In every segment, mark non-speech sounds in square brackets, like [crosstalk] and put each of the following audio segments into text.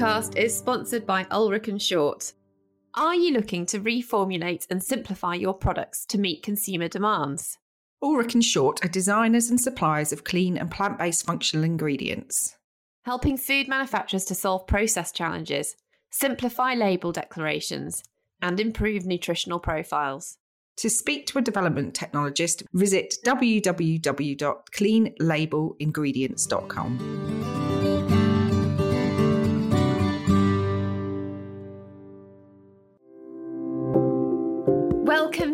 podcast is sponsored by Ulrick and Short. Are you looking to reformulate and simplify your products to meet consumer demands? Ulrick and Short are designers and suppliers of clean and plant based functional ingredients. Helping food manufacturers to solve process challenges, simplify label declarations, and improve nutritional profiles. To speak to a development technologist, visit www.cleanlabelingredients.com.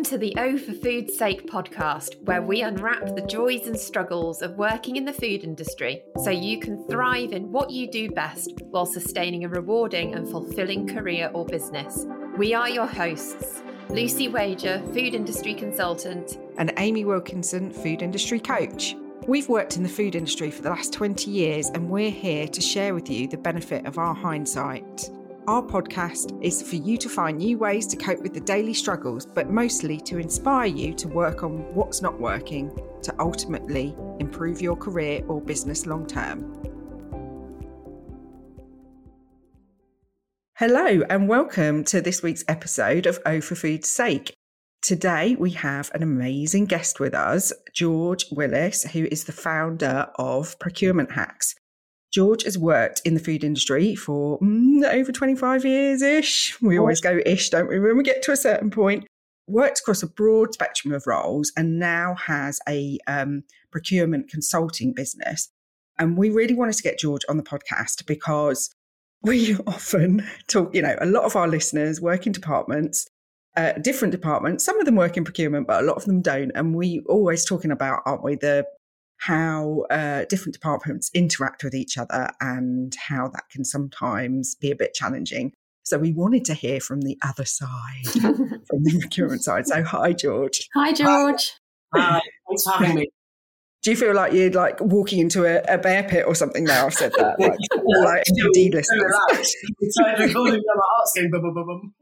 to the O for Food's Sake podcast, where we unwrap the joys and struggles of working in the food industry so you can thrive in what you do best while sustaining a rewarding and fulfilling career or business. We are your hosts, Lucy Wager, food industry consultant, and Amy Wilkinson, food industry coach. We've worked in the food industry for the last 20 years, and we're here to share with you the benefit of our hindsight. Our podcast is for you to find new ways to cope with the daily struggles, but mostly to inspire you to work on what's not working to ultimately improve your career or business long term. Hello, and welcome to this week's episode of O for Food's Sake. Today, we have an amazing guest with us, George Willis, who is the founder of Procurement Hacks. George has worked in the food industry for mm, over 25 years ish. We always go ish, don't we, when we get to a certain point. Worked across a broad spectrum of roles and now has a um, procurement consulting business. And we really wanted to get George on the podcast because we [laughs] often talk, you know, a lot of our listeners work in departments, uh, different departments. Some of them work in procurement, but a lot of them don't. And we always talking about, aren't we, the how uh, different departments interact with each other and how that can sometimes be a bit challenging. So we wanted to hear from the other side, [laughs] from the procurement side. So hi, George. Hi, George. Hi, thanks for having me. Do you feel like you're like walking into a, a bear pit or something now? I've said that. Like, [laughs] like indeed listeners.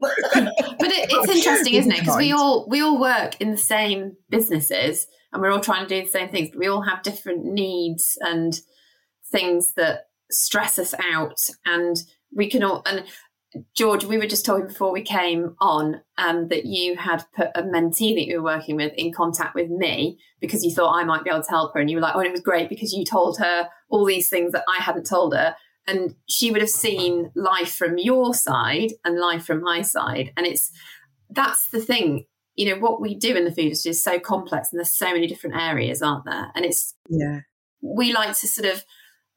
[laughs] but it, it's interesting, isn't it? Because we all we all work in the same businesses and we're all trying to do the same things, but we all have different needs and things that stress us out. And we can all, and George, we were just talking before we came on um, that you had put a mentee that you were working with in contact with me because you thought I might be able to help her. And you were like, oh, it was great because you told her all these things that I hadn't told her. And she would have seen life from your side and life from my side. And it's that's the thing you know what we do in the food industry is so complex and there's so many different areas aren't there? And it's yeah. we like to sort of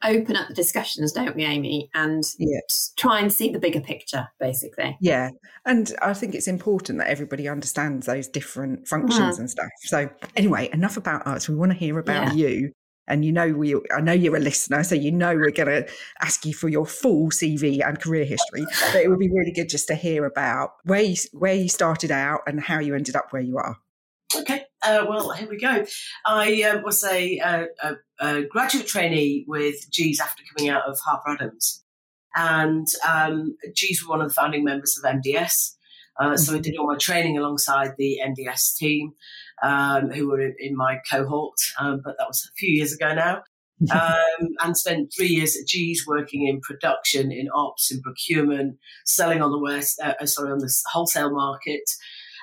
open up the discussions don't we amy? And yeah. try and see the bigger picture basically. Yeah. And i think it's important that everybody understands those different functions mm. and stuff. So anyway enough about us. We want to hear about yeah. you and you know we I know you're a listener, so you know we're going to ask you for your full CV and career history. But it would be really good just to hear about where you where you started out and how you ended up where you are. Okay, uh, well here we go. I uh, was a, a, a, graduate trainee with G's after coming out of Harper Adams, and um, G's were one of the founding members of MDS. Uh, so I did all my training alongside the MDS team um, who were in my cohort, um, but that was a few years ago now. [laughs] um, and spent three years at G's working in production, in ops, in procurement, selling on the west, uh, uh sorry, on the wholesale market,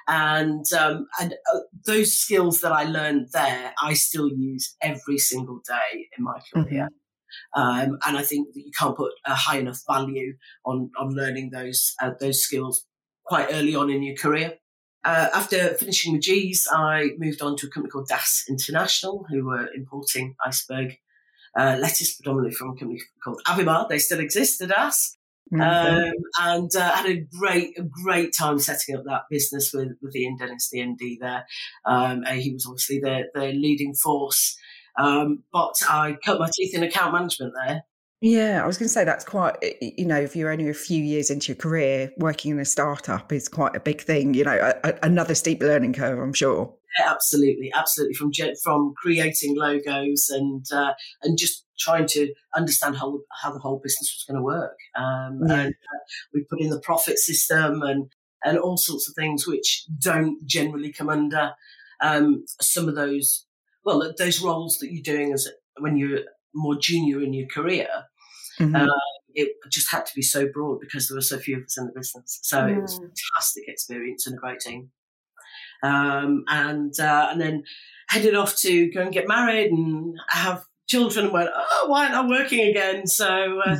and um, and uh, those skills that I learned there, I still use every single day in my career. Mm-hmm. Um, and I think that you can't put a high enough value on on learning those uh, those skills quite early on in your career. Uh, after finishing with G's, I moved on to a company called Das International, who were importing iceberg uh, lettuce predominantly from a company called Avimar. They still exist, the Das. Mm-hmm. Um, and uh, had a great, a great time setting up that business with, with Ian Dennis, the MD there. Um, he was obviously the, the leading force. Um, but I cut my teeth in account management there. Yeah, I was going to say that's quite, you know, if you're only a few years into your career, working in a startup is quite a big thing, you know, a, a, another steep learning curve, I'm sure. Yeah, absolutely, absolutely. From from creating logos and uh, and just trying to understand how how the whole business was going to work. Um, yeah. And uh, we put in the profit system and and all sorts of things which don't generally come under um, some of those well those roles that you're doing as when you're more junior in your career. Mm-hmm. Uh, it just had to be so broad because there were so few of us in the business. So mm. it was a mm. fantastic experience and a great team. Um, and uh, and then headed off to go and get married and have children. And went, oh, why aren't I working again? So uh,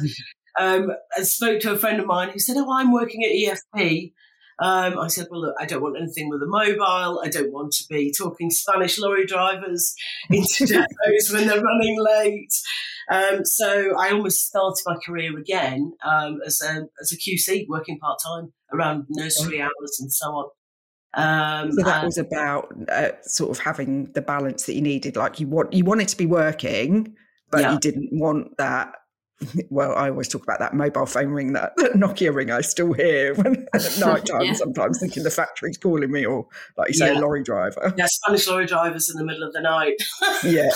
um, I spoke to a friend of mine who said, oh, I'm working at EFP. Um, I said, well, look, I don't want anything with a mobile. I don't want to be talking Spanish lorry drivers [laughs] into depots when they're running late. Um, so I almost started my career again um, as a as a QC, working part time around nursery hours and so on. Um, so that was about uh, sort of having the balance that you needed. Like you want you wanted to be working, but yeah. you didn't want that [laughs] well, I always talk about that mobile phone ring, that, that Nokia ring I still hear when [laughs] at night [laughs] time yeah. sometimes thinking the factory's calling me or like you say, yeah. a lorry driver. Yeah, Spanish lorry drivers in the middle of the night. yeah.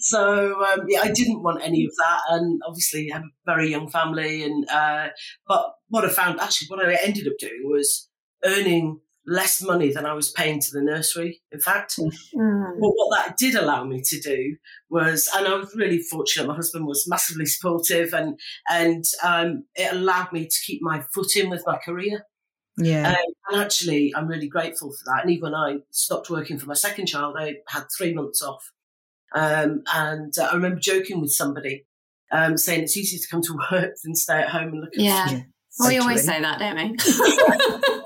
so um, yeah, I didn't want any of that, and obviously I have a very young family. And uh, but what I found actually, what I ended up doing was earning less money than I was paying to the nursery, in fact. Mm. But what that did allow me to do was, and I was really fortunate, my husband was massively supportive and, and um, it allowed me to keep my foot in with my career. Yeah. Um, and actually, I'm really grateful for that. And even when I stopped working for my second child, I had three months off. Um, and uh, I remember joking with somebody um, saying it's easier to come to [laughs] work than stay at home and look at yeah. yeah. Well, we always say that, don't we? [laughs] [laughs]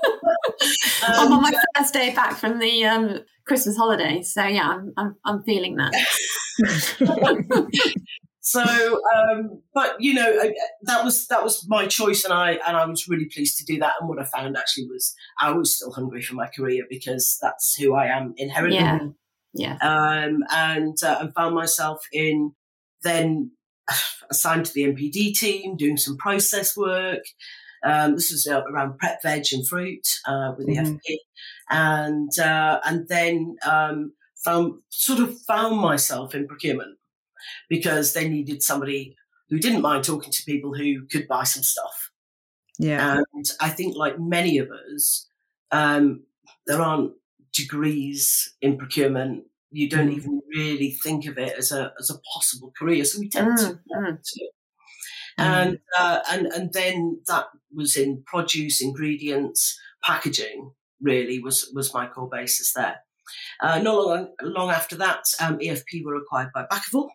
[laughs] I'm on my first day back from the um, Christmas holiday, so yeah, I'm I'm, I'm feeling that. [laughs] so, um, but you know, that was that was my choice, and I and I was really pleased to do that. And what I found actually was I was still hungry for my career because that's who I am inherently. Yeah, yeah. Um, and uh, and found myself in then [sighs] assigned to the NPD team, doing some process work. Um, this was uh, around prep veg and fruit uh, with the mm-hmm. FP, and uh, and then um, found sort of found myself in procurement because they needed somebody who didn't mind talking to people who could buy some stuff. Yeah, and I think like many of us, um, there aren't degrees in procurement you don't mm. even really think of it as a as a possible career. So we tend mm. to, mm. to and uh, and and then that was in produce, ingredients, packaging. Really was was my core basis there. Uh, not long, long after that, um, EFP were acquired by Bakkavor,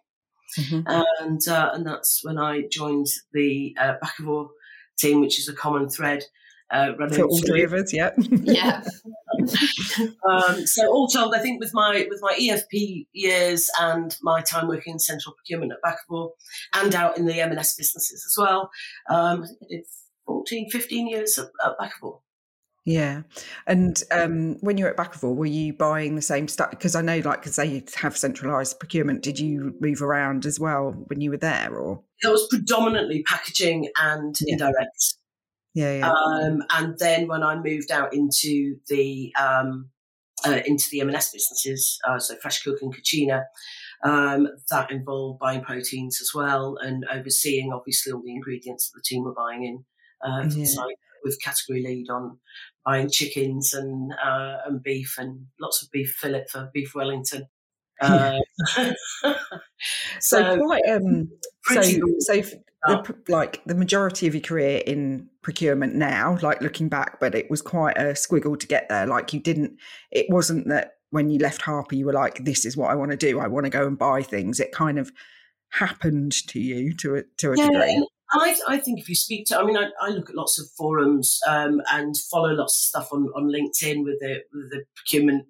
mm-hmm. and uh, and that's when I joined the uh, Bakkavor team, which is a common thread uh, for all three of us. Yeah, yeah. [laughs] um, so all told, I think with my with my EFP years and my time working in central procurement at Bakkavor and out in the M&S businesses as well, um, I think I did 14, 15 years at, at Bakkavor. Yeah, and um, when you were at Bakkavor, were you buying the same stuff? Because I know, like, because they have centralised procurement. Did you move around as well when you were there, or it was predominantly packaging and yeah. indirect. Yeah, yeah. Um, and then when I moved out into the um, uh, into the M&S businesses, uh, so Fresh Cook and Cucina, um, that involved buying proteins as well and overseeing obviously all the ingredients that the team were buying in uh, yeah. site with category lead on buying chickens and uh, and beef and lots of beef fillet for beef Wellington. Uh, [laughs] so, so, quite um, so so the, like the majority of your career in procurement now, like looking back, but it was quite a squiggle to get there. Like you didn't, it wasn't that when you left Harper, you were like, this is what I want to do. I want to go and buy things. It kind of happened to you to a, to a yeah, degree. I, I think if you speak to, I mean, I, I look at lots of forums um, and follow lots of stuff on, on LinkedIn with the, with the procurement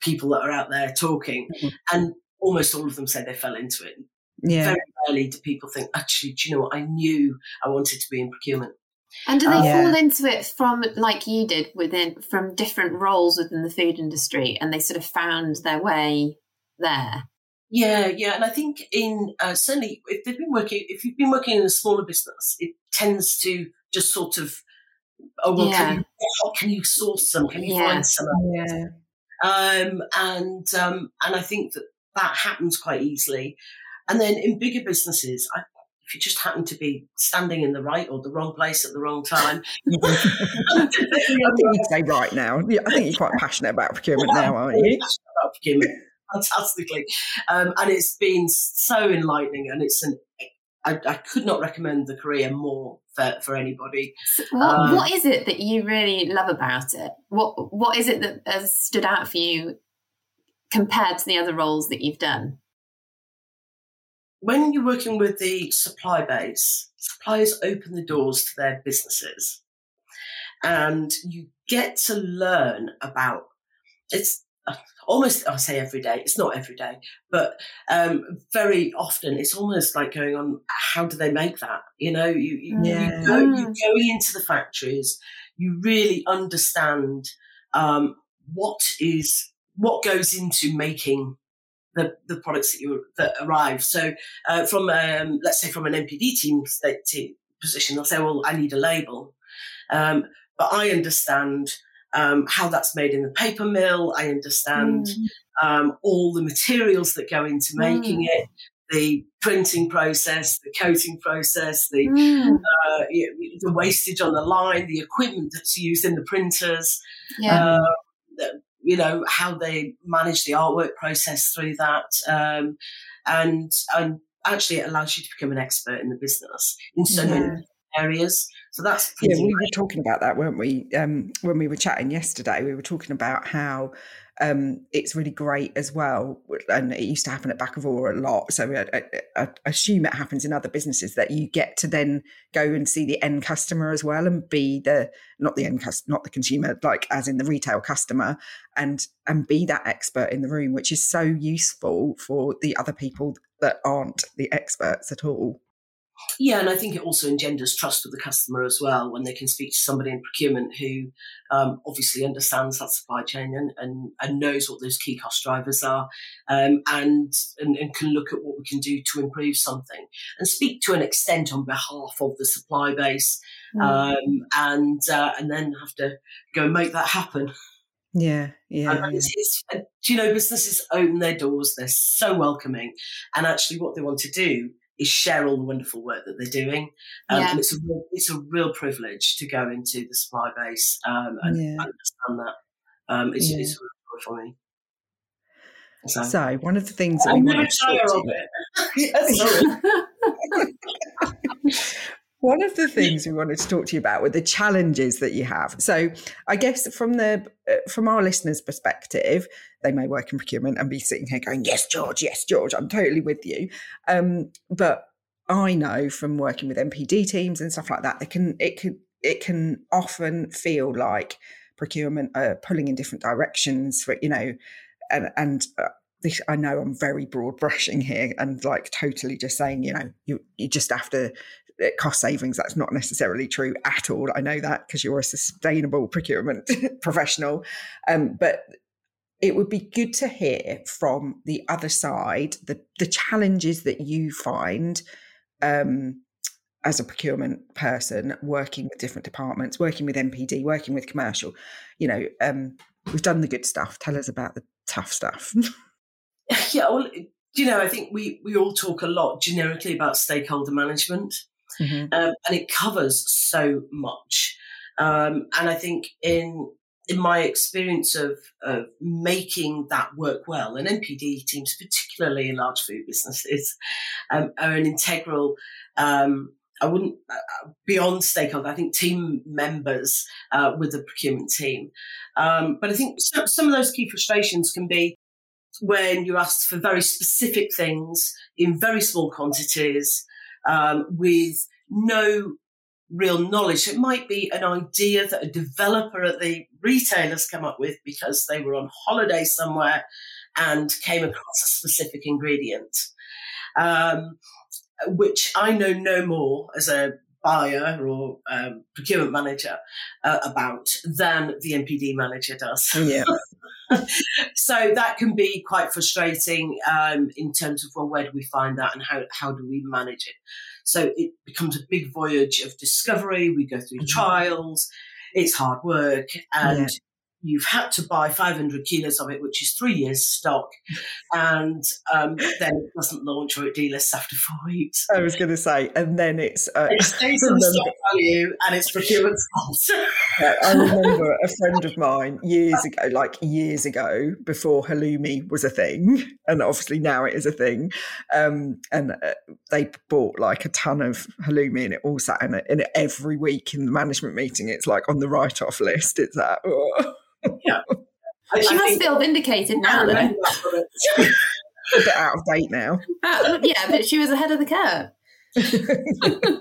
people that are out there talking, mm-hmm. and almost all of them say they fell into it. Yeah. Very rarely do people think, actually, do you know what? I knew I wanted to be in procurement. And do they uh, fall into it from like you did within from different roles within the food industry, and they sort of found their way there? Yeah, yeah, and I think in uh, certainly if they've been working, if you've been working in a smaller business, it tends to just sort of, oh well, yeah. can, you, can you source some? Can you yeah. find some? Yeah. Um, and um, and I think that that happens quite easily. And then in bigger businesses, I, if you just happen to be standing in the right or the wrong place at the wrong time. [laughs] [laughs] I think you'd say right now. I think you're quite passionate about procurement now, aren't you? About procurement, [laughs] fantastically, um, and it's been so enlightening, and it's an I, I, could not recommend the career more for, for anybody. So what, um, what is it that you really love about it? What What is it that has stood out for you compared to the other roles that you've done? When you're working with the supply base, suppliers open the doors to their businesses and you get to learn about it's almost I say every day. It's not every day, but um, very often it's almost like going on. How do they make that? You know, you you, yeah. you go you go into the factories. You really understand um, what is what goes into making the, the products that you that arrive. So uh, from um, let's say from an NPD team, team position, they'll say, "Well, I need a label," um, but I understand um, how that's made in the paper mill. I understand mm. um, all the materials that go into making mm. it, the printing process, the coating process, the mm. uh, the wastage on the line, the equipment that's used in the printers. Yeah. Uh, you know how they manage the artwork process through that, um, and and actually it allows you to become an expert in the business in so yeah. many areas. So that's yeah. We were talking about that, weren't we? Um, when we were chatting yesterday, we were talking about how um, it's really great as well. And it used to happen at back Bakkavor a lot. So I, I, I, assume it happens in other businesses that you get to then go and see the end customer as well and be the not the end customer, not the consumer, like as in the retail customer, and and be that expert in the room, which is so useful for the other people that aren't the experts at all. Yeah, and I think it also engenders trust with the customer as well when they can speak to somebody in procurement who um, obviously understands that supply chain and, and, and, knows what those key cost drivers are um, and, and, and can look at what we can do to improve something and speak to an extent on behalf of the supply base mm. um, and uh, and then have to go and make that happen. Yeah, yeah. And yeah. It's, it's, uh, you know, businesses open their doors; they're so welcoming, and actually, what they want to do is share all the wonderful work that they're doing. Um, yeah. And it's a real, it's a real privilege to go into the supply base um, and yeah. understand that. Um, it's, yeah. it's really for me. So, so, one of the things that I'm we want to [laughs] [laughs] one of the things we wanted to talk to you about were the challenges that you have. So, I guess from the uh, from our listeners' perspective, they may work in procurement and be sitting here going, "Yes, George. Yes, George. I'm totally with you." Um, but I know from working with NPD teams and stuff like that, it can it can it can often feel like procurement are pulling in different directions for you know, and and. Uh, this, I know I'm very broad brushing here and like totally just saying, you know, you, you just have to uh, cost savings. That's not necessarily true at all. I know that because you're a sustainable procurement [laughs] professional. Um, but it would be good to hear from the other side the, the challenges that you find um, as a procurement person working with different departments, working with NPD, working with commercial. You know, um, we've done the good stuff. Tell us about the tough stuff. [laughs] yeah, well, you know, I think we we all talk a lot generically about stakeholder management, mm-hmm. um, and it covers so much. Um, and I think in in my experience of, of making that work well, and NPD teams, particularly in large food businesses, [laughs] um, are an integral. Um, I wouldn't uh, beyond stakeholder. I think team members uh, with the procurement team, um, but I think some, some of those key frustrations can be when you're asked for very specific things in very small quantities um, with no real knowledge. It might be an idea that a developer at the retailers come up with because they were on holiday somewhere and came across a specific ingredient, um, which I know no more as a buyer or um, procurement manager uh, about than the NPD manager does. Yeah. [laughs] so that can be quite frustrating um, in terms of well, where do we find that and how how do we manage it? So it becomes a big voyage of discovery. We go through mm-hmm. trials. It's hard work, and yeah. You've had to buy 500 kilos of it, which is three years stock, and um, then it doesn't launch or it delists after four weeks. I was going to say, and then it's uh, it stays on stock value and it's procurement's fault. yeah, I [laughs] remember a friend of mine years ago, like years ago, before halloumi was a thing, and obviously now it is a thing. Um, and uh, they bought like a ton of halloumi, and it all sat in it. And every week in the management meeting, it's like on the write-off list. It's that. Oh yeah. I, she I must feel vindicated now, though. [laughs] a bit out of date now. Uh, yeah, but she was ahead of the curve. [laughs]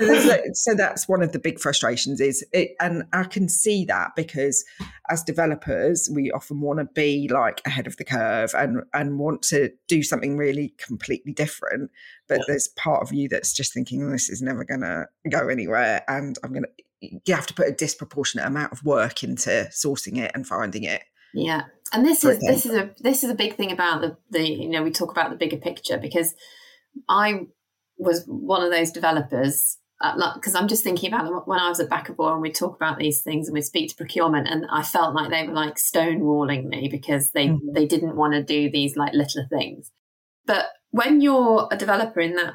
[laughs] so that's one of the big frustrations is it and i can see that because as developers we often want to be like ahead of the curve and and want to do something really completely different but yeah. there's part of you that's just thinking this is never going to go anywhere and i'm going to you have to put a disproportionate amount of work into sourcing it and finding it. Yeah, and this is this is a this is a big thing about the the you know we talk about the bigger picture because I was one of those developers because uh, I'm just thinking about when I was at Bakkavor and we talk about these things and we speak to procurement and I felt like they were like stonewalling me because they mm-hmm. they didn't want to do these like little things. But when you're a developer in that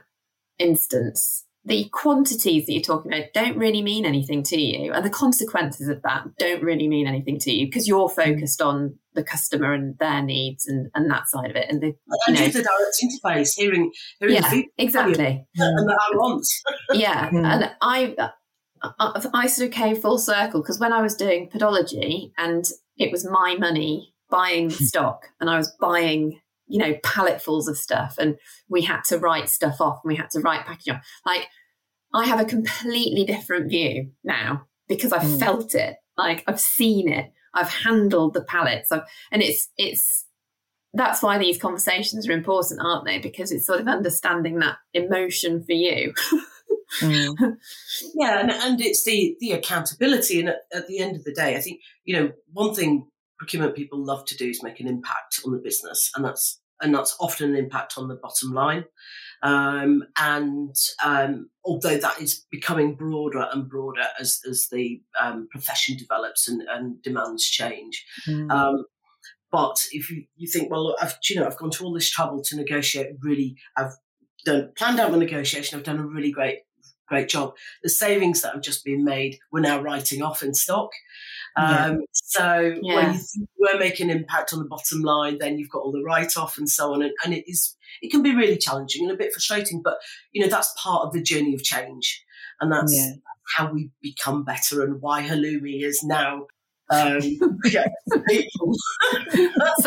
instance, the quantities that you're talking about don't really mean anything to you and the consequences of that don't really mean anything to you because you're focused on the customer and their needs and, and that side of it and the and know, the direct interface hearing, hearing yeah, exactly. and the wants yeah [laughs] mm. and I, I I sort of came full circle because when I was doing podology and it was my money buying [laughs] stock and I was buying you know, palletfuls of stuff and we had to write stuff off and we had to write packaging off. Like, I have a completely different view now because I've mm. felt it. Like, I've seen it. I've handled the pallets. I've, and it's, it's, that's why these conversations are important, aren't they? Because it's sort of understanding that emotion for you. mm. [laughs] Yeah, and, and it's the the accountability. And at, at the end of the day, I think you know one thing procurement people love to do is make an impact on the business, and that's and that's often an impact on the bottom line. Um, and um, although that is becoming broader and broader as as the um, profession develops and, and demands change. Mm. but if you, you think, well, I've you know I've gone to all this trouble to negotiate, really, I've done planned out the negotiation, I've done a really great great job. The savings that have just been made, we're now writing off in stock. Um, yeah. So yeah. when you were making an impact on the bottom line, then you've got all the write off and so on, and, and, it is it can be really challenging and a bit frustrating. But you know that's part of the journey of change, and that's yeah. how we become better, and why halloumi is now. Um, [laughs] yeah, [laughs]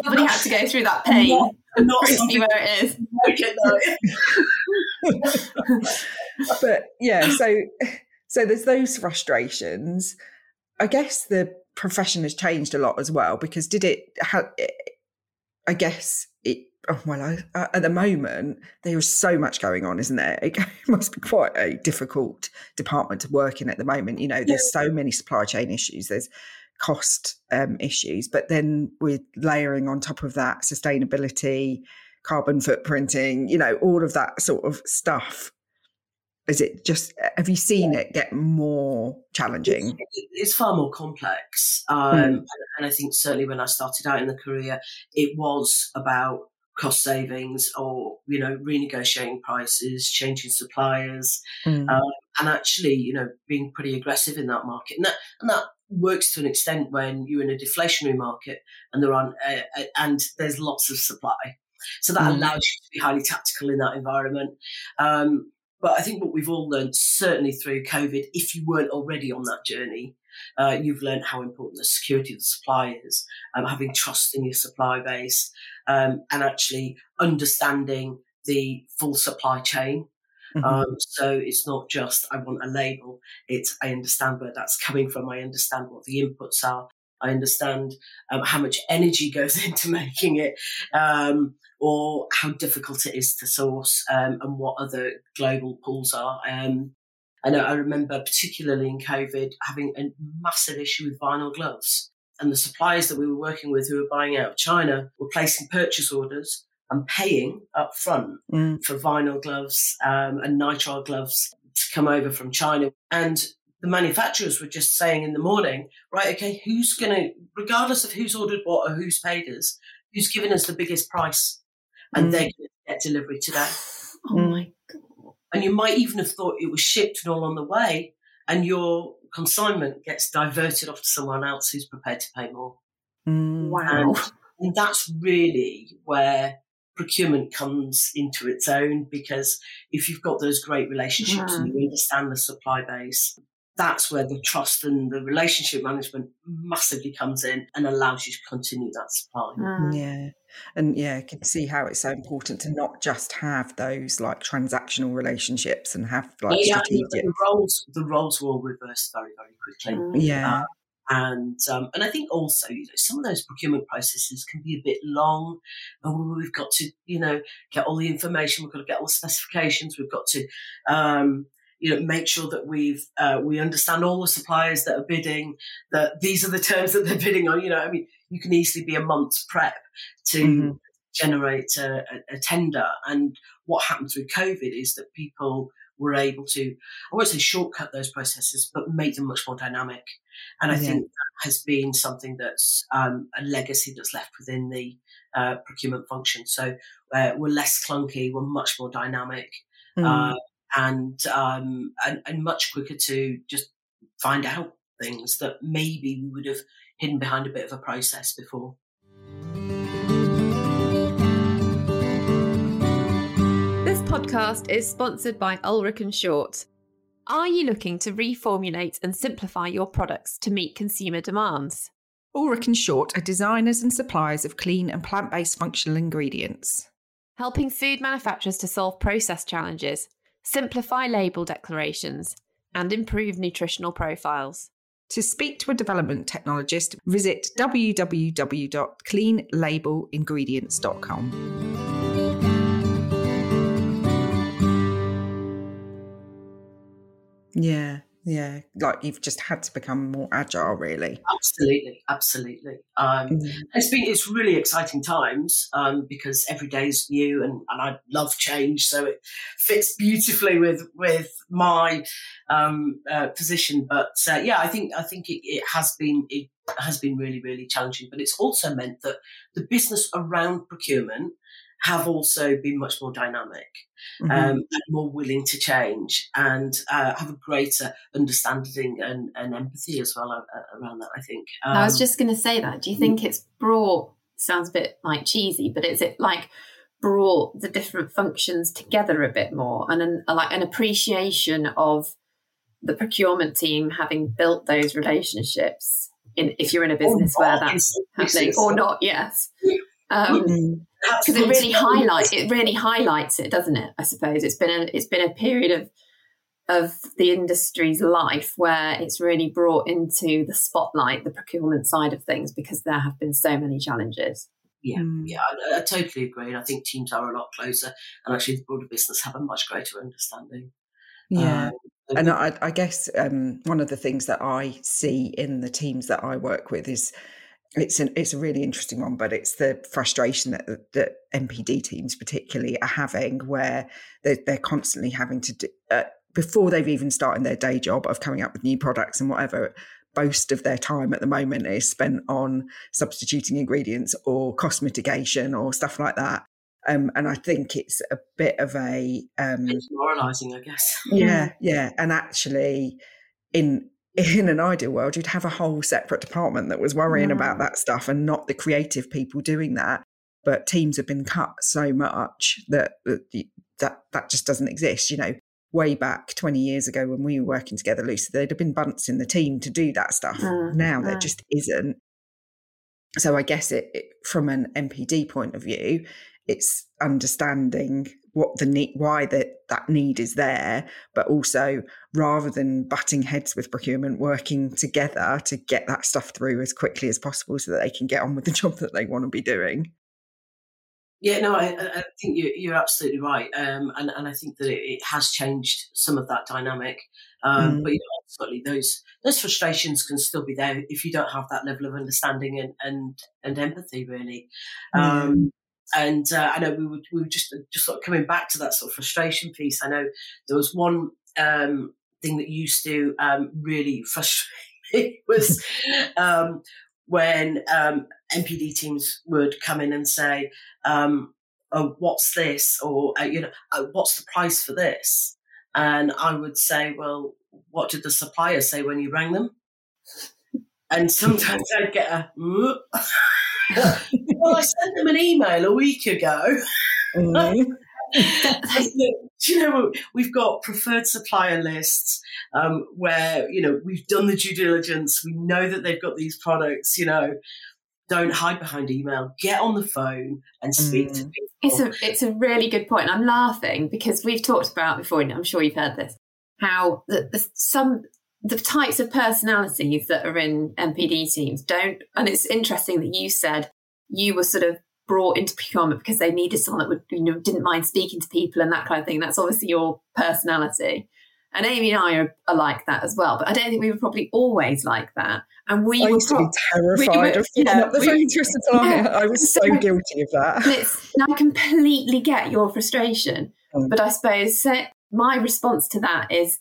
Somebody had to go through that pain. Not, not crispy where it is. [laughs] but yeah, so [laughs] so there's those frustrations I guess the profession has changed a lot as well because did it have, I guess it, oh, well, I, uh, at the moment, there is so much going on, isn't there? It [laughs] must be quite a difficult department to work in at the moment. You know, there's yeah. so many supply chain issues, there's cost um, issues, but then with layering on top of that sustainability, carbon footprinting, you know, all of that sort of stuff is it just have you seen it get more challenging it's, it's far more complex um, mm. and, i think certainly when i started out in the career it was about cost savings or you know renegotiating prices changing suppliers mm. um, and actually you know being pretty aggressive in that market and that, and that works to an extent when you're in a deflationary market and there are uh, uh, and there's lots of supply so that mm. allows you to be highly tactical in that environment um, but I think what we've all learned, certainly through COVID, if you weren't already on that journey, uh, you've learned how important the security of the supply is, um, having trust in your supply base, um, and actually understanding the full supply chain. Mm-hmm. Um, so it's not just I want a label; it's I understand where that's coming from. I understand what the inputs are. I understand um, how much energy goes [laughs] into making it, um, or how difficult it is to source, um, and what other global pools are. Um, I know I remember particularly in COVID having a massive issue with vinyl gloves, and the suppliers that we were working with who were buying out of China were placing purchase orders and paying up front mm. for vinyl gloves um, and nitrile gloves to come over from China. And the manufacturers were just saying in the morning, right, okay, who's going to, regardless of who's ordered what or who's paid us, who's given us the biggest price, and mm. they're going to get delivery today. Oh mm. my god! And you might even have thought it was shipped and all on the way, and your consignment gets diverted off to someone else who's prepared to pay more. Mm. Wow! And, and that's really where procurement comes into its own because if you've got those great relationships and you understand the supply base, that's where the trust and the relationship management massively comes in and allows you to continue that supply. Mm. Yeah. And yeah, I can see how it's so important to not just have those like transactional relationships and have like yeah, strategic. the roles the roles will reverse very, very quickly. Mm. Yeah. Uh, and um, and I think also you know some of those procurement processes can be a bit long. And we've got to you know get all the information. We've got to get all the specifications. We've got to um, you know make sure that we've uh, we understand all the suppliers that are bidding. That these are the terms that they're bidding on. You know, I mean, you can easily be a month's prep to. Mm-hmm. Generate a, a, tender, and what happened through COVID is that people were able to, I won't say shortcut those processes, but make them much more dynamic. And I yeah. think that has been something that's um, a legacy that's left within the uh, procurement function. So uh, we're less clunky, we're much more dynamic, mm. uh, and, um, and and much quicker to just find out things that maybe we would have hidden behind a bit of a process before. This podcast is sponsored by Ulrick and Short. Are you looking to reformulate and simplify your products to meet consumer demands? Ulrick and Short are designers and suppliers of clean and plant based functional ingredients. Helping food manufacturers to solve process challenges, simplify label declarations, and improve nutritional profiles. To speak to a development technologist, visit www.cleanlabelingredients.com. Yeah, yeah. Like you've just had to become more agile, really. Absolutely, absolutely. Um, mm. It's been it's really exciting times um, because every day is new, and, and I love change, so it fits beautifully with with my um, uh, position. But uh, yeah, I think I think it, it has been it has been really really challenging, but it's also meant that the business around procurement have also been much more dynamic mm-hmm. um, and more willing to change and uh, have a greater understanding and, and empathy as well uh, around that, I think. Um, I was um, just going to say that. Do you think it's brought, sounds a bit like cheesy, but is it like brought the different functions together a bit more and an, like an appreciation of the procurement team having built those relationships in, if you're in a business where that's happening or not, yes. Um, mm-hmm because it really highlights it really highlights it, doesn't it? I suppose it's been a it's been a period of of the industry's life where it's really brought into the spotlight the procurement side of things because there have been so many challenges. Yeah, mm. yeah, I, I, totally agree. And I think teams are a lot closer, and actually, the broader business have a much greater understanding. Yeah. Um, and I, I guess um, one of the things that I see in the teams that I work with is it's an it's a really interesting one, but it's the frustration that that NPD teams particularly are having, where they're, they're constantly having to do, uh, before they've even started their day job of coming up with new products and whatever. Most of their time at the moment is spent on substituting ingredients or cost mitigation or stuff like that. Um, and I think it's a bit of a um, it's demoralising, I guess. Yeah, yeah, and actually, in in an ideal world, you'd have a whole separate department that was worrying mm. about that stuff and not the creative people doing that. But teams have been cut so much that that that just doesn't exist. You know, way back 20 years ago when we were working together, Lucy, there'd have been bunts in the team to do that stuff. Mm. Now there mm. just isn't. So I guess it, it from an NPD point of view, it's understanding what the need, why that that need is there, but also rather than butting heads with procurement, working together to get that stuff through as quickly as possible so that they can get on with the [laughs] job that they want to be doing. Yeah, no, I, I think you're, absolutely right, um, and and I think that it, has changed some of that dynamic. Um, mm. But you know, ultimately, those those frustrations can still be there if you don't have that level of understanding and and, and empathy, really. Mm. Um, and uh, I know we were, we were just just sort of coming back to that sort of frustration piece. I know there was one um, thing that used to um, really frustrate [laughs] me was [laughs] um, when um, NPD teams would come in and say, um, oh, "What's this?" or uh, you know, oh, "What's the price for this?" And I would say, "Well, what did the supplier say when you rang them?" And [laughs] sometimes I'd get a, well, I sent them an email a week ago. Mm-hmm. [laughs] you know, we've got preferred supplier lists um, where, you know, we've done the due diligence. We know that they've got these products, you know, don't hide behind email. Get on the phone and speak mm. to people. It's a, it's a really good point. I'm laughing because we've talked about before, and I'm sure you've heard this, how the, the, some the types of personalities that are in NPD teams don't. And it's interesting that you said you were sort of brought into procurement because they needed someone that would, you know, didn't mind speaking to people and that kind of thing. That's obviously your personality. And Amy and I are, are like that as well. But I don't think we were probably always like that. And we I were used pro- to be terrified we were, of picking yeah, up the phone to a supplier. I was so [laughs] guilty of that. I completely get your frustration. Mm. But I suppose so my response to that is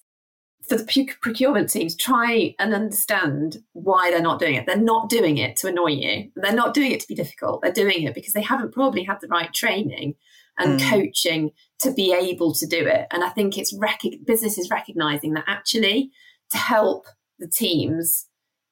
for the procurement teams, try and understand why they're not doing it. They're not doing it to annoy you. They're not doing it to be difficult. They're doing it because they haven't probably had the right training and mm. coaching to be able to do it. And I think it's rec- business is recognizing that actually to help the teams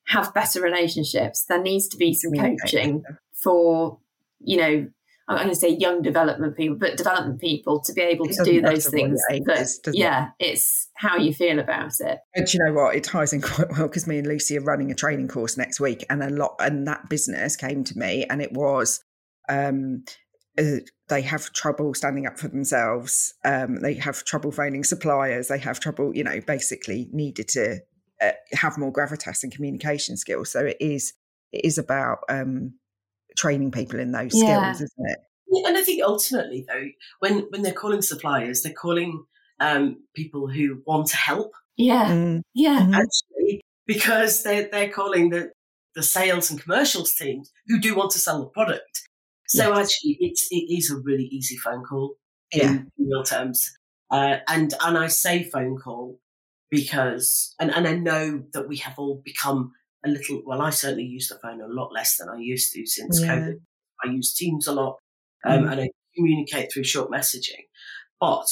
have better relationships, there needs to be some coaching for, you know, I'm going to say young development people, but development people to be able to do those things. Is, yeah, it? it's how you feel about it. And you know what? It ties in [laughs] quite well because me and Lucy are running a training course next week, and a lot, and that business came to me, and it was. Um, uh, they have trouble standing up for themselves. Um, they have trouble phoning suppliers. They have trouble, you know, basically needed to uh, have more gravitas and communication skills. So it is it is about um, training people in those yeah. skills, isn't it? And I think ultimately, though, when when they're calling suppliers, they're calling um, people who want to help. Yeah, mm. yeah. Mm-hmm. Actually, because they're they're calling the the sales and commercials teams who do want to sell the product. So yes. actually, it's it is a really easy phone call yeah. in real terms. Uh, and and I say phone call because and and I know that we have all become a little, well, I certainly use the phone a lot less than I used to since yeah. COVID. I use Teams a lot um, mm. and I communicate through short messaging. But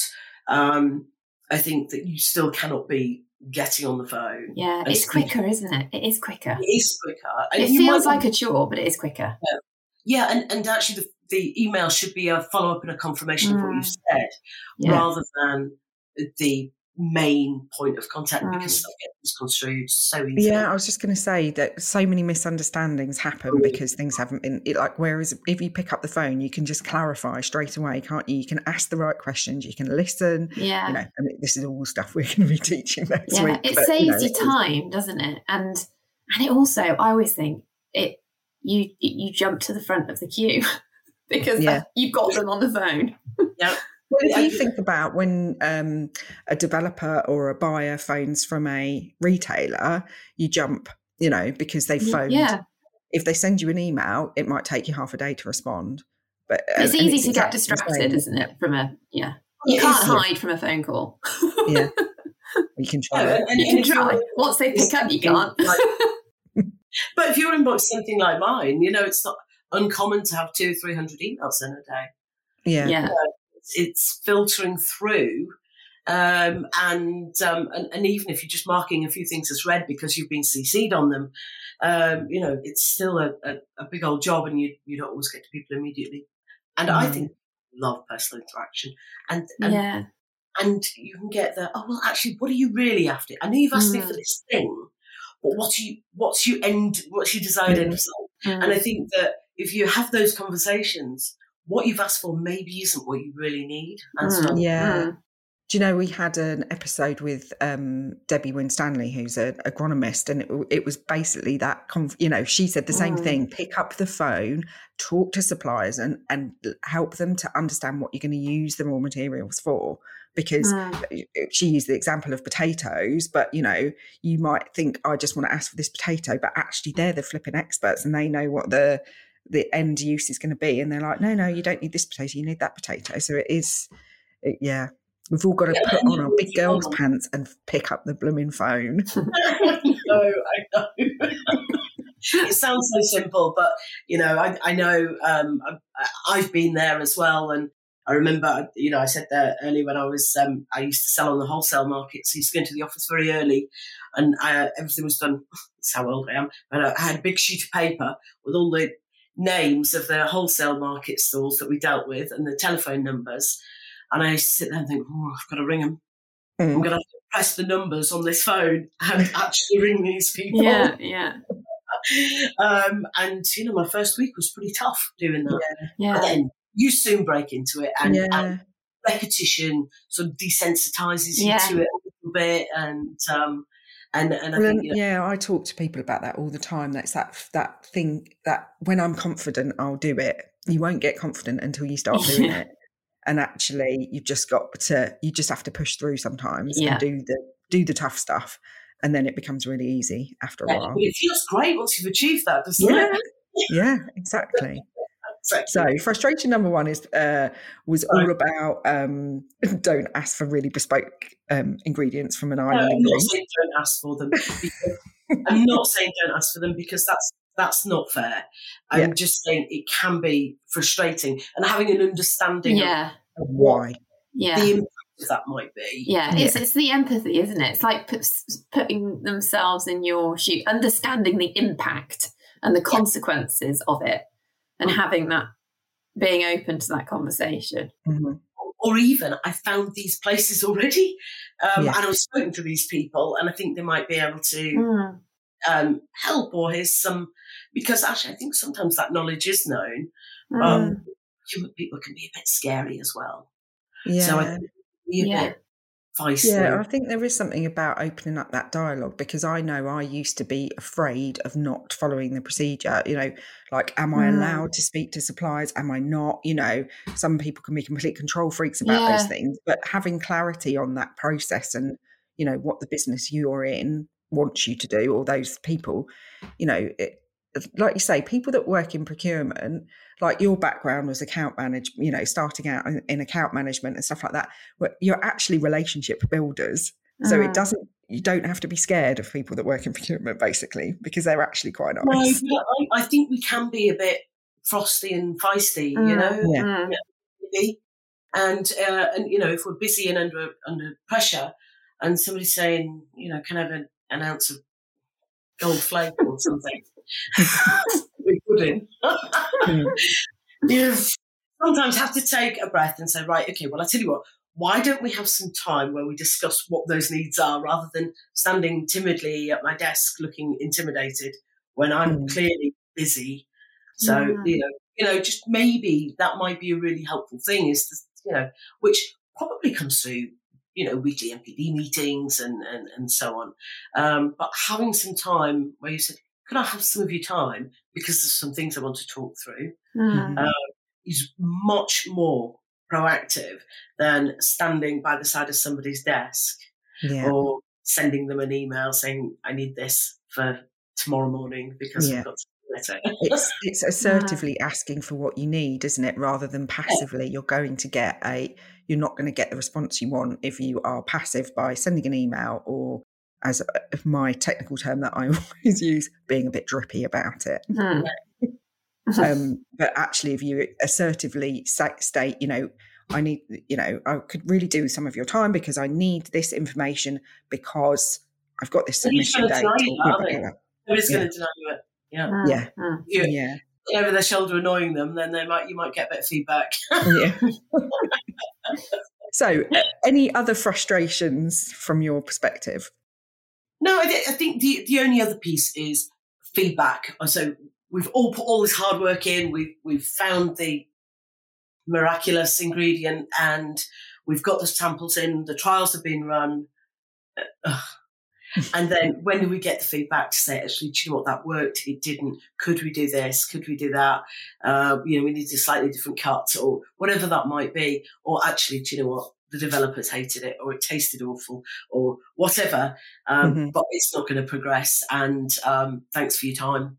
um, I think that you still cannot be getting on the phone. Yeah, it's quicker, isn't it? It is quicker. It is quicker. And it feels like a chore, but it is quicker. Yeah, yeah and, and actually the, the email should be a follow up and a confirmation mm. of what you've said yeah. rather than the main point of contact right. because stuff gets misconstrued so easily. Yeah, I was just going to say that so many misunderstandings happen mm. because things haven't been like. Whereas if you pick up the phone, you can just clarify straight away, can't you? You can ask the right questions, you can listen. Yeah, you know, I mean, this is all stuff we're going to be [laughs] teaching next yeah, week. It but, saves you, know, you time, doesn't it? And and it also, I always think it you you jump to the front of the queue [laughs] because yeah. you've got them on the phone. yeah. What do you think about when um, a developer or a buyer phones from a retailer? You jump, you know, because they phoned. Yeah. If they send you an email, it might take you half a day to respond. But it's easy it's to get distracted, isn't it? From a yeah, you it can't is, hide yeah. from a phone call. yeah, [laughs] you can try. Yeah, and, you can try. Once they pick up, you can't. Like, [laughs] but if your inbox something like mine, you know, it's not uncommon to have two or three hundred emails in a day. Yeah. Yeah it's filtering through. Um, and, um, and, and even if you're just marking a few things as read because you've been CC'd on them, um, you know, it's still a, a, a, big old job, and you you don't always get to people immediately. And mm. I think love personal interaction, and, and yeah. and you can get the oh well, actually, what are you really after? I know you've asked mm. me for this thing, but what you what's your end? What's your desired mm. end result? And I think that if you have those conversations, what you've asked for maybe isn't what you really need. Mm, yeah. Mm. Do you know we had an episode with um, Debbie Winstanley, who's an agronomist, and it, it was basically that. Conf- you know, she said the same mm. thing: pick up the phone, talk to suppliers, and and help them to understand what you're going to use the raw materials for. Because mm. she used the example of potatoes, but you know, you might think I just want to ask for this potato, but actually they're the flipping experts, and they know what the the end use is going to be and they're like no no you don't need this potato you need that potato so it is it, yeah We've all got to yeah, put on our big girls' pants and pick up the blooming phone. [laughs] no, I know. [laughs] it sounds so simple, but you know, I, I know um, I, have been there as well, and I remember, you know, I said that earlier when I was, um, I used to sell on the wholesale market, so I used to go into the office very early, and I, everything was done. [laughs] That's how old I am. But I had a big sheet of paper with all the names of the wholesale market stalls that we dealt with and the telephone numbers. And I used to sit there and think, oh, I've got to ring them. Mm. I'm going to to press the numbers on this phone and [laughs] actually ring these people. Yeah, [laughs] yeah. um, and you know, my first week was pretty tough doing that. Yeah. yeah. Then you soon break into it, and, yeah. and repetition sort of desensitizes you yeah. to it a little bit, and um, and, and I well, think, you know, yeah, I talk to people about that all the time. That's that that thing that when I'm confident, I'll do it. You won't get confident until you start doing [laughs] it. And actually, you've just got to you just have to push through sometimes yeah. and do the do the tough stuff, and then it becomes really easy after a while. It feels great once you've achieved that, doesn't yeah. it? yeah, exactly. So frustration number one is uh, was all about um, [laughs] don't ask for really bespoke um, ingredients from an island. No, I'm not saying don't ask for them. [laughs] I'm not saying don't ask for them because that's that's not fair. I'm yeah. just saying it can be frustrating and having an understanding yeah. of why. Yeah. The impact that might be. Yeah, it's, yeah. it's the empathy, isn't it? It's like putting themselves in your shoe, understanding the impact and the consequences of it and having that being open to that conversation. Mm-hmm. Or even, I found these places already, um, and I was spoken to these people, and I think they might be able to mm. um, help or here's some because actually, I think sometimes that knowledge is known. Mm. Um, human people can be a bit scary as well. Yeah. So I think yeah Yeah, I think there is something about opening up that dialogue because I know I used to be afraid of not following the procedure. You know, like, am I mm. allowed to speak to suppliers? Am I not? You know, some people can be complete control freaks about yeah. those things, but having clarity on that process and, you know, what the business you're in wants you to do, or those people, you know, it, like you say, people that work in procurement, like your background was account manage, you know, starting out in, in account management and stuff like that, where you're actually relationship builders. So it mm. doesn't, you don't have to be scared of people that work in procurement, basically, because they're actually quite nice. No, I, I think we can be a bit frosty and feisty, mm. you know. Yeah. yeah. And uh, and you know, if we're busy and under under pressure, and somebody's saying, you know, can I have an, an ounce of gold flake or something? [laughs] we couldn't. [laughs] you sometimes have to take a breath and say, right, okay, well, I tell you what, why don't we have some time where we discuss what those needs are rather than standing timidly at my desk looking intimidated when I'm mm. clearly busy. So, yeah. you know, you know, just maybe that might be a really helpful thing is to, you know, which probably comes through, you know, weekly NPD meetings and, and, and so on. Um, but having some time where you said, can I have some of your time? Because there's some things I want to talk through. Mm. Uh, is much more proactive than standing by the side of somebody's desk yeah. or sending them an email saying, I need this for tomorrow morning because yeah. we've got to it's, [laughs] it's assertively yeah. asking for what you need, isn't it? Rather than passively, you're going to get a, you're not going to get the response you want if you are passive by sending an email or as my technical term that I [laughs] always use, being a bit drippy about it. Mm. [laughs] [laughs] um, but actually, if you assertively state, you know, I need, you know, I could really do some of your time because I need this information because I've got this submission date. Who's going to deny you it? Yeah. Mm. Yeah. Mm. You, yeah. Over their shoulder annoying them, then they might you might get a bit of feedback. yeah. so, any other frustrations from your perspective? No, I, th- I think the, the only other piece is feedback. So we've all put all this hard work in. We've we've found the miraculous ingredient, and we've got the samples in. The trials have been run, uh, and then when do we get the feedback to say, actually, do you know what that worked? It didn't. Could we do this? Could we do that? Uh, you know, we need a slightly different cut, or whatever that might be. Or actually, do you know what? The developers hated it or it tasted awful or whatever. Um, mm-hmm. But it's not going to progress. And um, thanks for your time.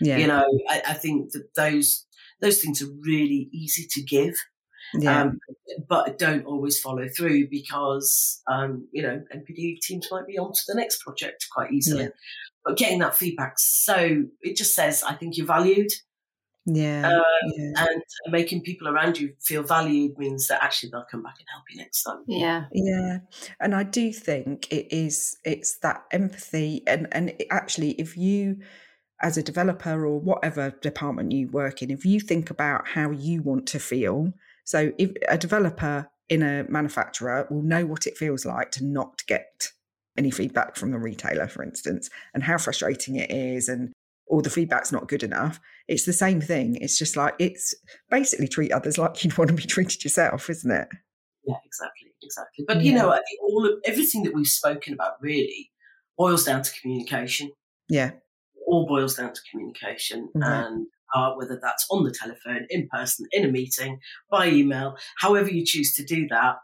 Yeah. You know, I, I, think that those those things are really easy to give. yeah. Um, but don't always follow through because um, you know NPD teams might be on to the next project quite easily. Yeah. But getting that feedback, so it just says I think you're valued. Yeah, um, yeah, and making people around you feel valued means that actually they'll come back and help you next time. Yeah, yeah, and I do think it is. It's that empathy, and and actually, if you as a developer or whatever department you work in, if you think about how you want to feel, so if a developer in a manufacturer will know what it feels like to not get any feedback from the retailer, for instance, and how frustrating it is, and or the feedback's not good enough. It's the same thing. It's just like it's basically treat others like you'd want to be treated yourself, isn't it? Yeah, exactly, exactly. But you know, I think all of everything that we've spoken about really boils down to communication. Yeah, all boils down to communication mm-hmm. and uh, whether that's on the telephone, in person, in a meeting, by email, however you choose to do that,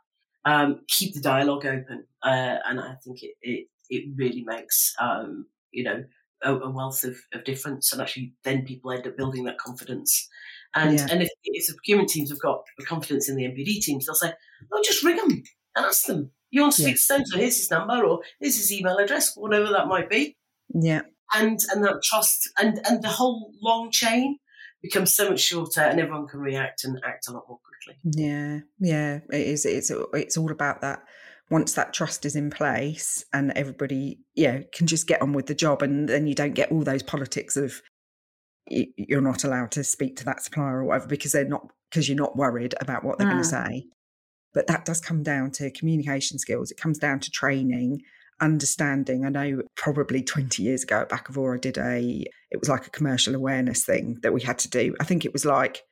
um, keep the dialogue open. Uh, and I think it, it, it really makes, um, you know, a, a wealth of, of, difference. And actually, then people end up building that confidence. And, yeah. and if, if the procurement teams have got confidence in the NPD teams, they'll say, oh, just ring them and ask them. You want to speak yeah. to so here's his number or here's his email address, whatever that might be. Yeah and and that trust and and the whole long chain becomes so much shorter and everyone can react and act a lot more quickly yeah yeah it is it's it's all about that once that trust is in place and everybody yeah can just get on with the job and then you don't get all those politics of you're not allowed to speak to that supplier or whatever because they're not because you're not worried about what they're going to mm. say but that does come down to communication skills it comes down to training understanding. I know probably 20 years ago at Bakkavor, I did a, it was like a commercial awareness thing that we had to do. I think it was like,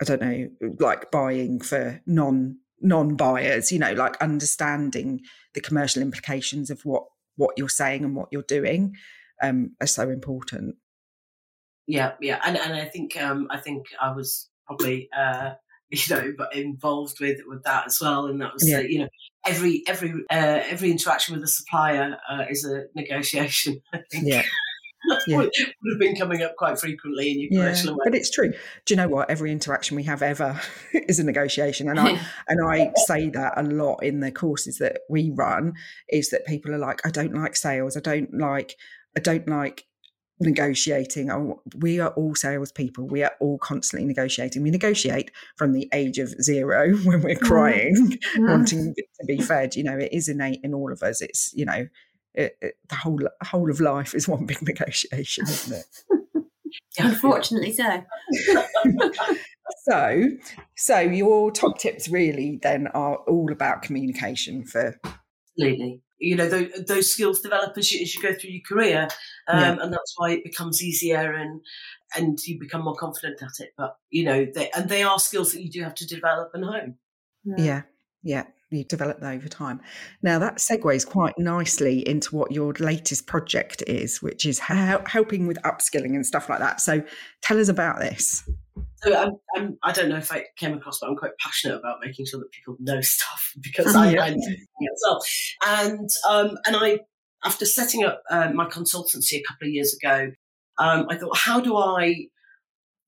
I don't know, like buying for non non buyers, you know, like understanding the commercial implications of what what you're saying and what you're doing um, are so important. Yeah, yeah, and and I think um, I think I was probably uh, [laughs] you know, but involved with with that as well. And that was, yeah. uh, you know, every every uh, every interaction with a supplier uh, is a negotiation. I think. Yeah. [laughs] yeah. would have been coming up quite frequently in your yeah, But it's true. Do you know what? Every interaction we have ever [laughs] is a negotiation, and I [laughs] and I say that a lot in the courses that we run. Is that people are like, I don't like sales. I don't like. I don't like negotiating. Oh, we are all salespeople. We are all constantly negotiating. We negotiate from the age of zero when we're mm-hmm. crying, mm. wanting to be fed. You know, it is innate in all of us. It's you know, it, it, the whole whole of life is one big [laughs] negotiation, isn't it? [laughs] Unfortunately, so. [laughs] so, so your top tips really then are all about communication for. Absolutely you know those, those skills develop as you, as you go through your career um, yeah. and that's why it becomes easier and and you become more confident at it but you know they and they are skills that you do have to develop and hone yeah yeah, yeah. You develop that over time now that segues quite nicely into what your latest project is which is how, helping with upskilling and stuff like that so tell us about this so I'm, I'm, I do not know if I came across, but I'm quite passionate about making sure that people know [laughs] stuff because I, yeah. [laughs] I know it as well. And um, and I, after setting up uh, my consultancy a couple of years ago, um, I thought, how do I,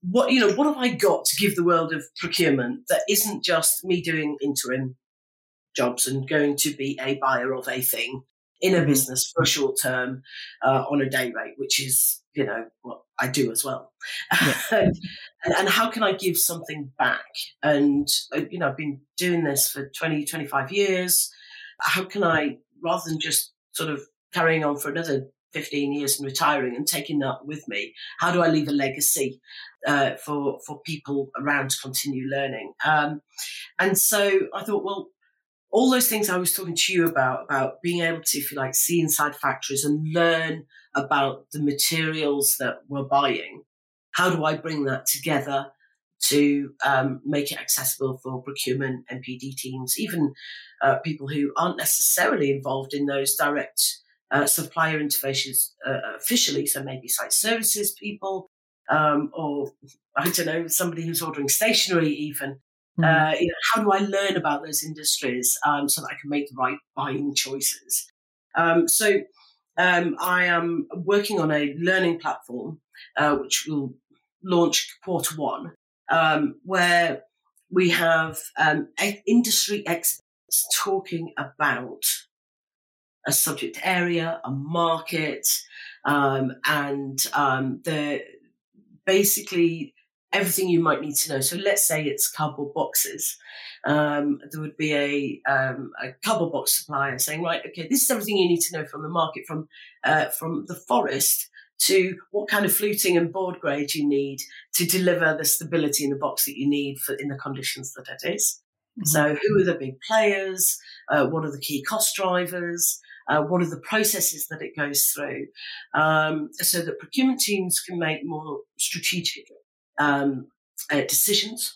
what you know, what have I got to give the world of procurement that isn't just me doing interim jobs and going to be a buyer of a thing in a mm-hmm. business for a short term uh, on a day rate, which is you know what I do as well. Yeah. [laughs] and, and, how can I give something back? And uh, you know I've been doing this for 20, 25 years. How can I, rather than just sort of carrying on for another 15 years and retiring and taking that with me, how do I leave a legacy uh, for for people around to continue learning? Um, and so I thought, well, all those things I was talking to you about, about being able to, if you like, see inside factories and learn about the materials that we're buying. How do I bring that together to um, make it accessible for procurement NPD teams, even uh, people who aren't necessarily involved in those direct uh, supplier interfaces uh, officially, so maybe site services people, um, or I don't know, somebody who's ordering stationery even. Mm-hmm. Uh, you know, how do I learn about those industries um, so that I can make the right buying choices? Um, so um, I am working on a learning platform uh, which will launch quarter one, um, where we have um, industry experts talking about a subject area, a market, um, and um, the basically everything you might need to know. So let's say it's cardboard boxes. Um, there would be a, um, a cardboard box supplier saying, right, okay, this is everything you need to know from the market, from uh, from the forest to what kind of fluting and board grade you need to deliver the stability in the box that you need for in the conditions that it is. Mm-hmm. So, who are the big players? Uh, what are the key cost drivers? Uh, what are the processes that it goes through? Um, so that procurement teams can make more strategic um, uh, decisions.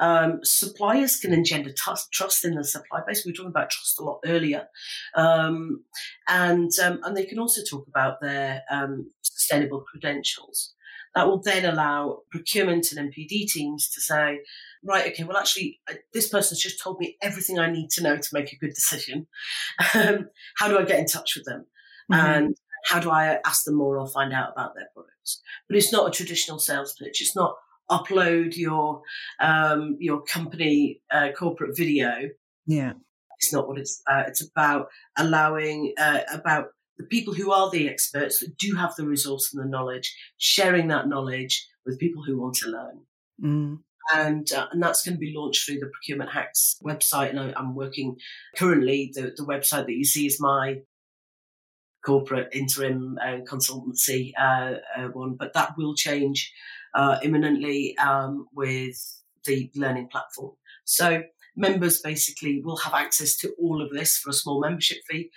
Um, suppliers can engender t- trust in the supply base. We were talking about trust a lot earlier, um, and um, and they can also talk about their um, sustainable credentials. That will then allow procurement and NPD teams to say, right, okay, well, actually, uh, this person's just told me everything I need to know to make a good decision. [laughs] Um, how do I get in touch with them? Mm-hmm. And how do I ask them more or find out about their products? But it's not a traditional sales pitch. It's not upload your um, your company uh, corporate video. Yeah, it's not what it's. Uh, it's about allowing uh, about the people who are the experts that do have the resource and the knowledge, sharing that knowledge with people who want to learn. Mm. And, uh, and that's going to be launched through the Procurement Hacks website. And I, am working currently, the, the website that you see is my corporate interim uh, consultancy uh, uh, one, but that will change uh, imminently um, with the learning platform. So members basically will have access to all of this for a small membership fee,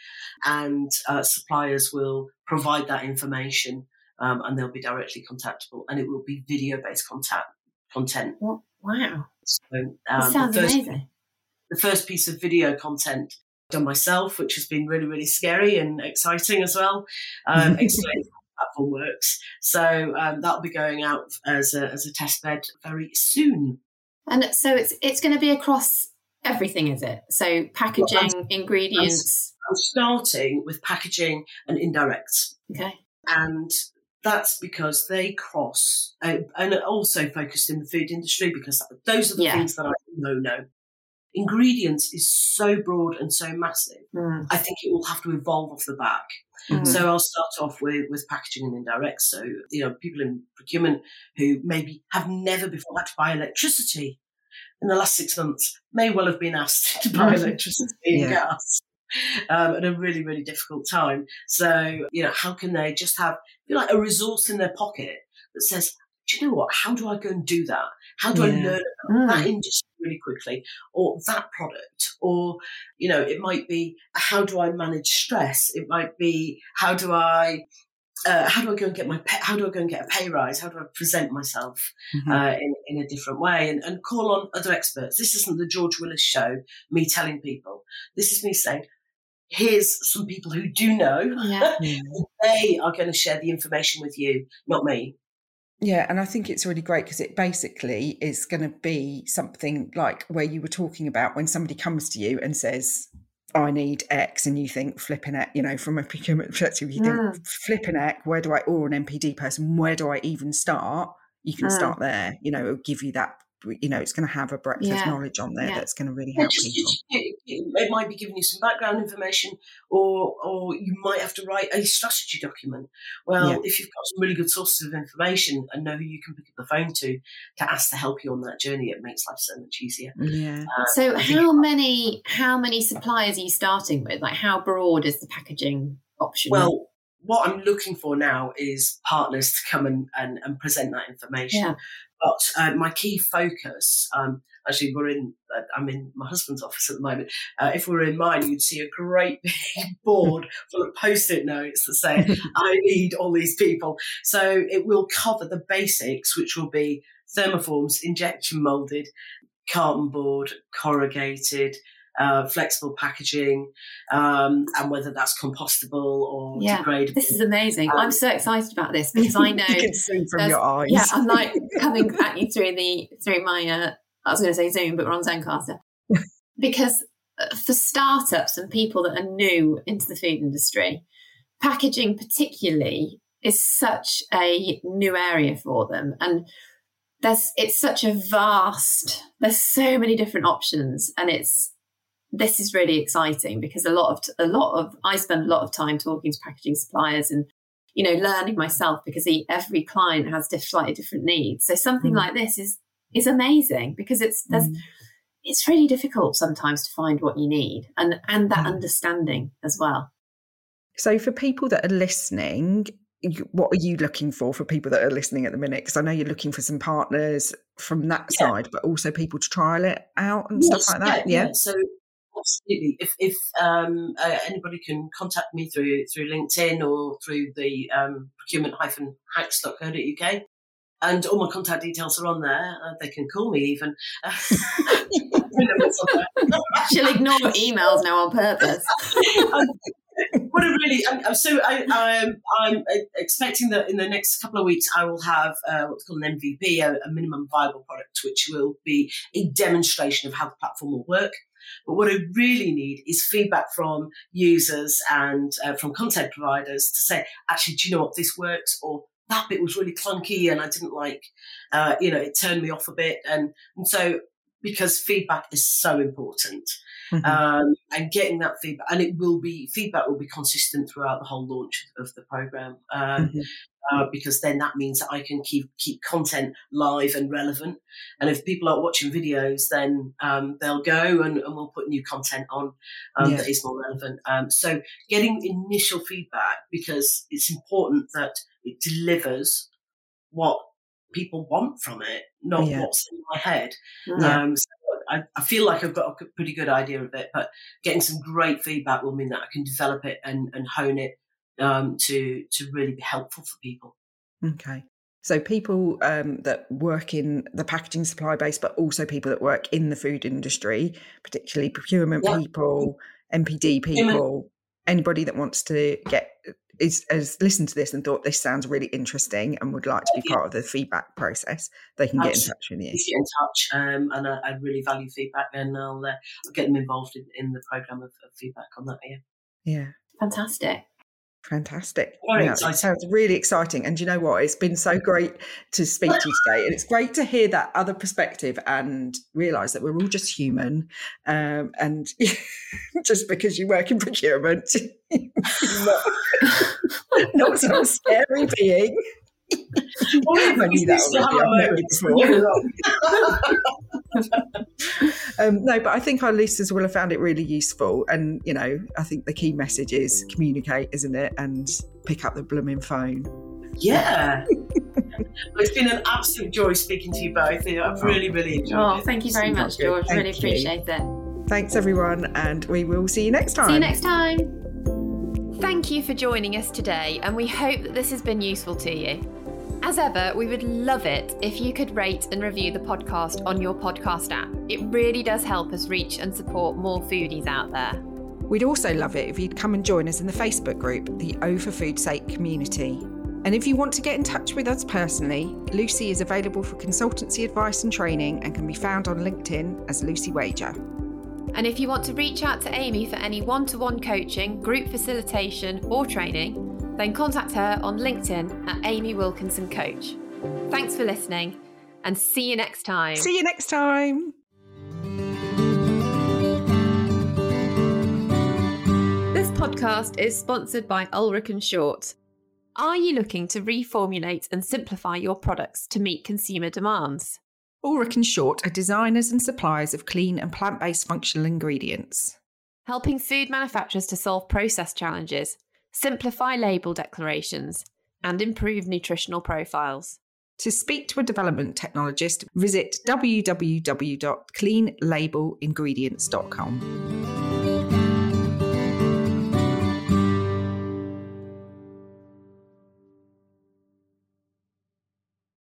and uh, suppliers will provide that information, um, and they'll be directly contactable, and it will be video-based contact content. Wow! So, um, sounds first, amazing. The first piece of video content done myself, which has been really, really scary and exciting as well. Um, [laughs] platform works. So um, that'll be going out as a, as a test bed very soon. And so it's it's going to be across everything, is it? So packaging, well, ingredients. I'm starting with packaging and indirects. Okay. And that's because they cross uh, and also focused in the food industry because those are the yeah. things that I know know ingredients is so broad and so massive. Mm. I think it will have to evolve off the back. Mm-hmm. So I'll start off with, with packaging and indirect. So, you know, people in procurement who maybe have never before had to buy electricity in the last six months may well have been asked [laughs] to buy electricity and yeah. gas. Um, at a really, really difficult time. So, you know, how can they just have, feel like a resource in their pocket that says, do you know what? How do I go and do that? How do yeah. I learn mm. that industry really quickly or that product? Or, you know, it might be how do I manage stress? It might be how do I uh, how do I go and get my pay, how do I go and get a pay rise? How do I present myself mm-hmm. uh, in in a different way and, and call on other experts? This isn't the George Willis show. Me telling people. This is me saying, here's some people who do know. Yeah. [laughs] they are going to share the information with you, not me. Yeah, and I think it's really great because it basically is going to be something like where you were talking about when somebody comes to you and says, I need X, and you think flipping it, you know, from a procurement [laughs] perspective, you mm. think flipping X, where do I, or an NPD person, where do I even start? You can mm. start there, you know, it'll give you that you know, it's going to have a breadth yeah. of knowledge on there yeah. that's going to really help just, people. It, it, might be giving you some background information, or or you might have to write a strategy document. Well, yeah. if you've got some really good sources of information and know who you can pick up the phone to to ask to help you on that journey, it makes life so much easier. Yeah. Uh, so, how many how many suppliers are you starting with? Like, how broad is the packaging option? Well what I'm looking for now is partners to come and, and, and present that information. Yeah. But uh, my key focus, um, actually, we're in, uh, I'm in my husband's office at the moment. Uh, if we were in mine, you'd see a great [laughs] big board full of post it notes that say, [laughs] I need all these people. So it will cover the basics, which will be thermoforms, injection molded, carton board, corrugated, uh, flexible packaging, um, and whether that's compostable or yeah, degradable. This is amazing. Um, I'm so excited about this [laughs] because I know you can see from your eyes. Yeah, I'm like [laughs] coming at you through the through my. Uh, I was going to say Zoom, but we're on Zencastr [laughs] because uh, for startups and people that are new into the food industry, packaging particularly is such a new area for them and there's it's such a vast there's so many different options and it's this is really exciting because a lot of a lot of I spend a lot of time talking to packaging suppliers and you know learning myself because every client has slightly different needs. So something mm. like this is is amazing because it's there's mm. it's really difficult sometimes to find what you need and and that mm. understanding as well. So for people that are listening, what are you looking for for people that are listening at the minute? Because I know you're looking for some partners from that yeah. side, but also people to trial it out and yes, stuff like that. Yeah. yeah. So absolutely. If if um, uh, anybody can contact me through through LinkedIn or through the um, procurement-hacks.co.uk, and all my contact details are on there. Uh, they can call me even. [laughs] [laughs] She'll ignore emails now on purpose. [laughs] what a really I'm, so I, am I'm, I'm expecting that in the next couple of weeks I will have uh, what's called an MVP, a, a, minimum viable product, which will be a demonstration of how the platform will work. But what I really need is feedback from users and uh, from content providers to say, actually, do you know what this works or that bit was really clunky and I didn't like, uh, you know, it turned me off a bit. And, and so because feedback is so important. Mm-hmm. Um, and getting that feedback, and it will be feedback will be consistent throughout the whole launch of the program, um, mm-hmm. uh, because then that means that I can keep keep content live and relevant. And if people aren't watching videos, then um, they'll go and, and, we'll put new content on um, yeah. that is more relevant. Um, so getting initial feedback because it's important that it delivers what people want from it, not yeah. what's in my head. Yeah. Um, so I, I, feel like I've got a pretty good idea of it, but getting some great feedback will mean that I can develop it and, and hone it um, to to really be helpful for people. Okay. So people um, that work in the packaging supply base, but also people that work in the food industry, particularly procurement yeah. people, NPD people, anybody that wants to get is has listened to this and thought this sounds really interesting and would like to be part of the feedback process, they can get in touch with you. Get in touch, um, and I, I, really value feedback, and I'll, uh, I'll get them involved in, in the program of, of, feedback on that. Yeah, yeah, fantastic. Fantastic. Yeah, it sounds really exciting. And you know what? It's been so great to speak to you today. And it's great to hear that other perspective and realize that we're all just human. Um, and [laughs] just because you work in procurement, [laughs] not, not some scary being. I knew that [laughs] um, no, but I think our listeners will have found it really useful. And, you know, I think the key message is communicate, isn't it? And pick up the blooming phone. Yeah. [laughs] well, it's been an absolute joy speaking to you both. I've really, really enjoyed oh, it. Thank you very much, George. Thank really you. appreciate it. Thanks, everyone. And we will see you next time. See you next time. Thank you for joining us today, and we hope that this has been useful to you. As ever, we would love it if you could rate and review the podcast on your podcast app. It really does help us reach and support more foodies out there. We'd also love it if you'd come and join us in the Facebook group, the O for Food's Sake community. And if you want to get in touch with us personally, Lucy is available for consultancy advice and training and can be found on LinkedIn as Lucy Wager. And if you want to reach out to Amy for any one to one coaching, group facilitation, or training, then contact her on LinkedIn at Amy Wilkinson Coach. Thanks for listening and see you next time. See you next time. This podcast is sponsored by Ulrick and Short. Are you looking to reformulate and simplify your products to meet consumer demands? Ulrick and Short are designers and suppliers of clean and plant based functional ingredients, helping food manufacturers to solve process challenges simplify label declarations, and improve nutritional profiles. To speak to a development technologist, visit www.cleanlabelingredients.com.